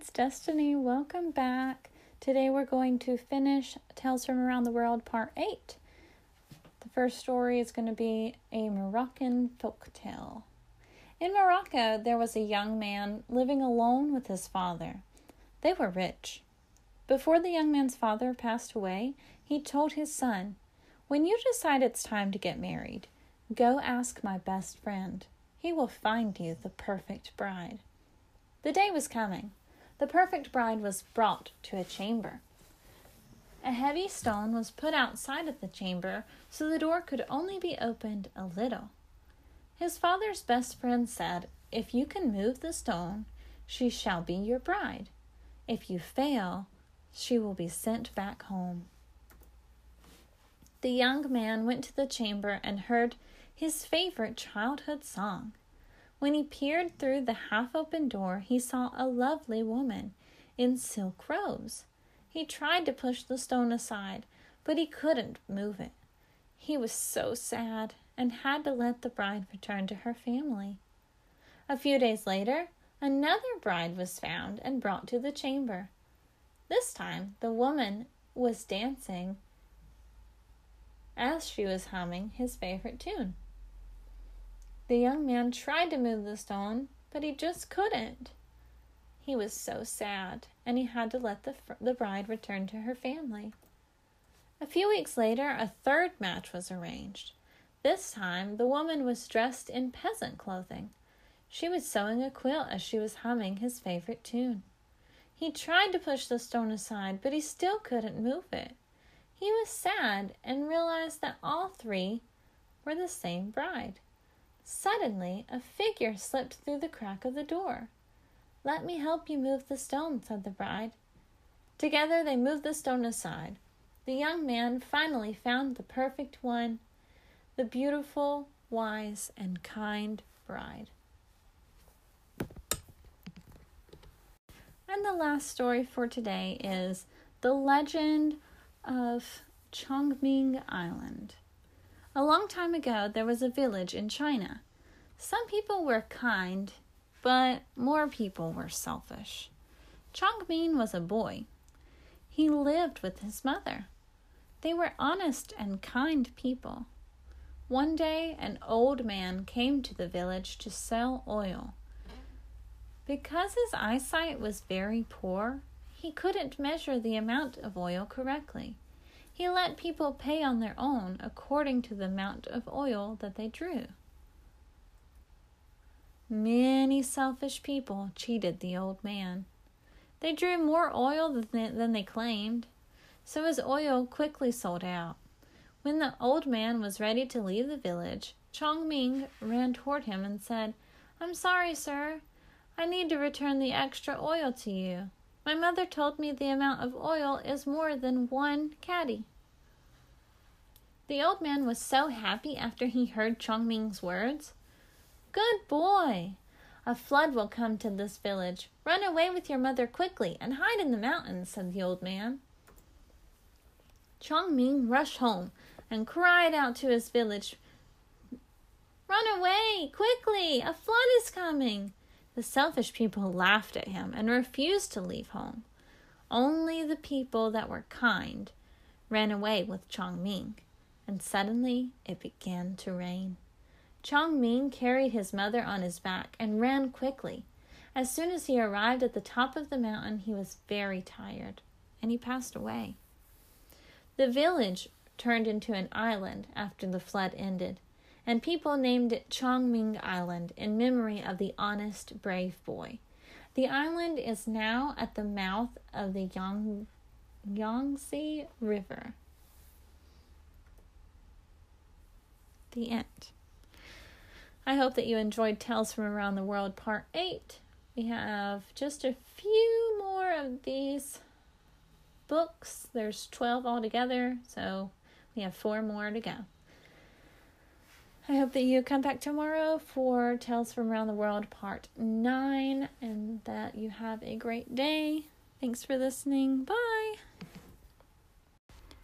it's Destiny. Welcome back. Today we're going to finish Tales from Around the World Part 8. The first story is going to be a Moroccan folk tale. In Morocco, there was a young man living alone with his father. They were rich. Before the young man's father passed away, he told his son, When you decide it's time to get married, go ask my best friend. He will find you the perfect bride. The day was coming. The perfect bride was brought to a chamber. A heavy stone was put outside of the chamber so the door could only be opened a little. His father's best friend said, If you can move the stone, she shall be your bride. If you fail, she will be sent back home. The young man went to the chamber and heard his favorite childhood song. When he peered through the half open door, he saw a lovely woman in silk robes. He tried to push the stone aside, but he couldn't move it. He was so sad and had to let the bride return to her family. A few days later, another bride was found and brought to the chamber. This time, the woman was dancing as she was humming his favorite tune. The young man tried to move the stone, but he just couldn't. He was so sad, and he had to let the, the bride return to her family. A few weeks later, a third match was arranged. This time, the woman was dressed in peasant clothing. She was sewing a quilt as she was humming his favorite tune. He tried to push the stone aside, but he still couldn't move it. He was sad and realized that all three were the same bride. Suddenly, a figure slipped through the crack of the door. Let me help you move the stone, said the bride. Together they moved the stone aside. The young man finally found the perfect one, the beautiful, wise, and kind bride. And the last story for today is The Legend of Chongming Island. A long time ago, there was a village in China. Some people were kind, but more people were selfish. Chongming was a boy. He lived with his mother. They were honest and kind people. One day, an old man came to the village to sell oil. Because his eyesight was very poor, he couldn't measure the amount of oil correctly. He let people pay on their own according to the amount of oil that they drew. Many selfish people cheated the old man. They drew more oil than they, claimed, so his oil quickly sold out. When the old man was ready to leave the village, Chong Ming ran toward him and said, I'm sorry, sir. I need to return the extra oil to you. My mother told me the amount of oil is more than one caddy. The old man was so happy after he heard Chongming's words. Good boy! A flood will come to this village. Run away with your mother quickly and hide in the mountains, said the old man. Chongming rushed home and cried out to his village, Run away, quickly! A flood is coming! The selfish people laughed at him and refused to leave home. Only the people that were kind ran away with Chongming, and suddenly it began to rain. Chong Ming carried his mother on his back and ran quickly. As soon as he arrived at the top of the mountain, he was very tired, and he passed away. The village turned into an island after the flood ended and people named it Chong Ming Island in memory of the honest, brave boy. The island is now at the mouth of the Yang, Yangtze River. The end. I hope that you enjoyed Tales from Around the World Part 8. We have just a few more of these books. There's 12 altogether, so we have four more to go. I hope that you come back tomorrow for Tales from Around the World Part 9 and that you have a great day. Thanks for listening. Bye.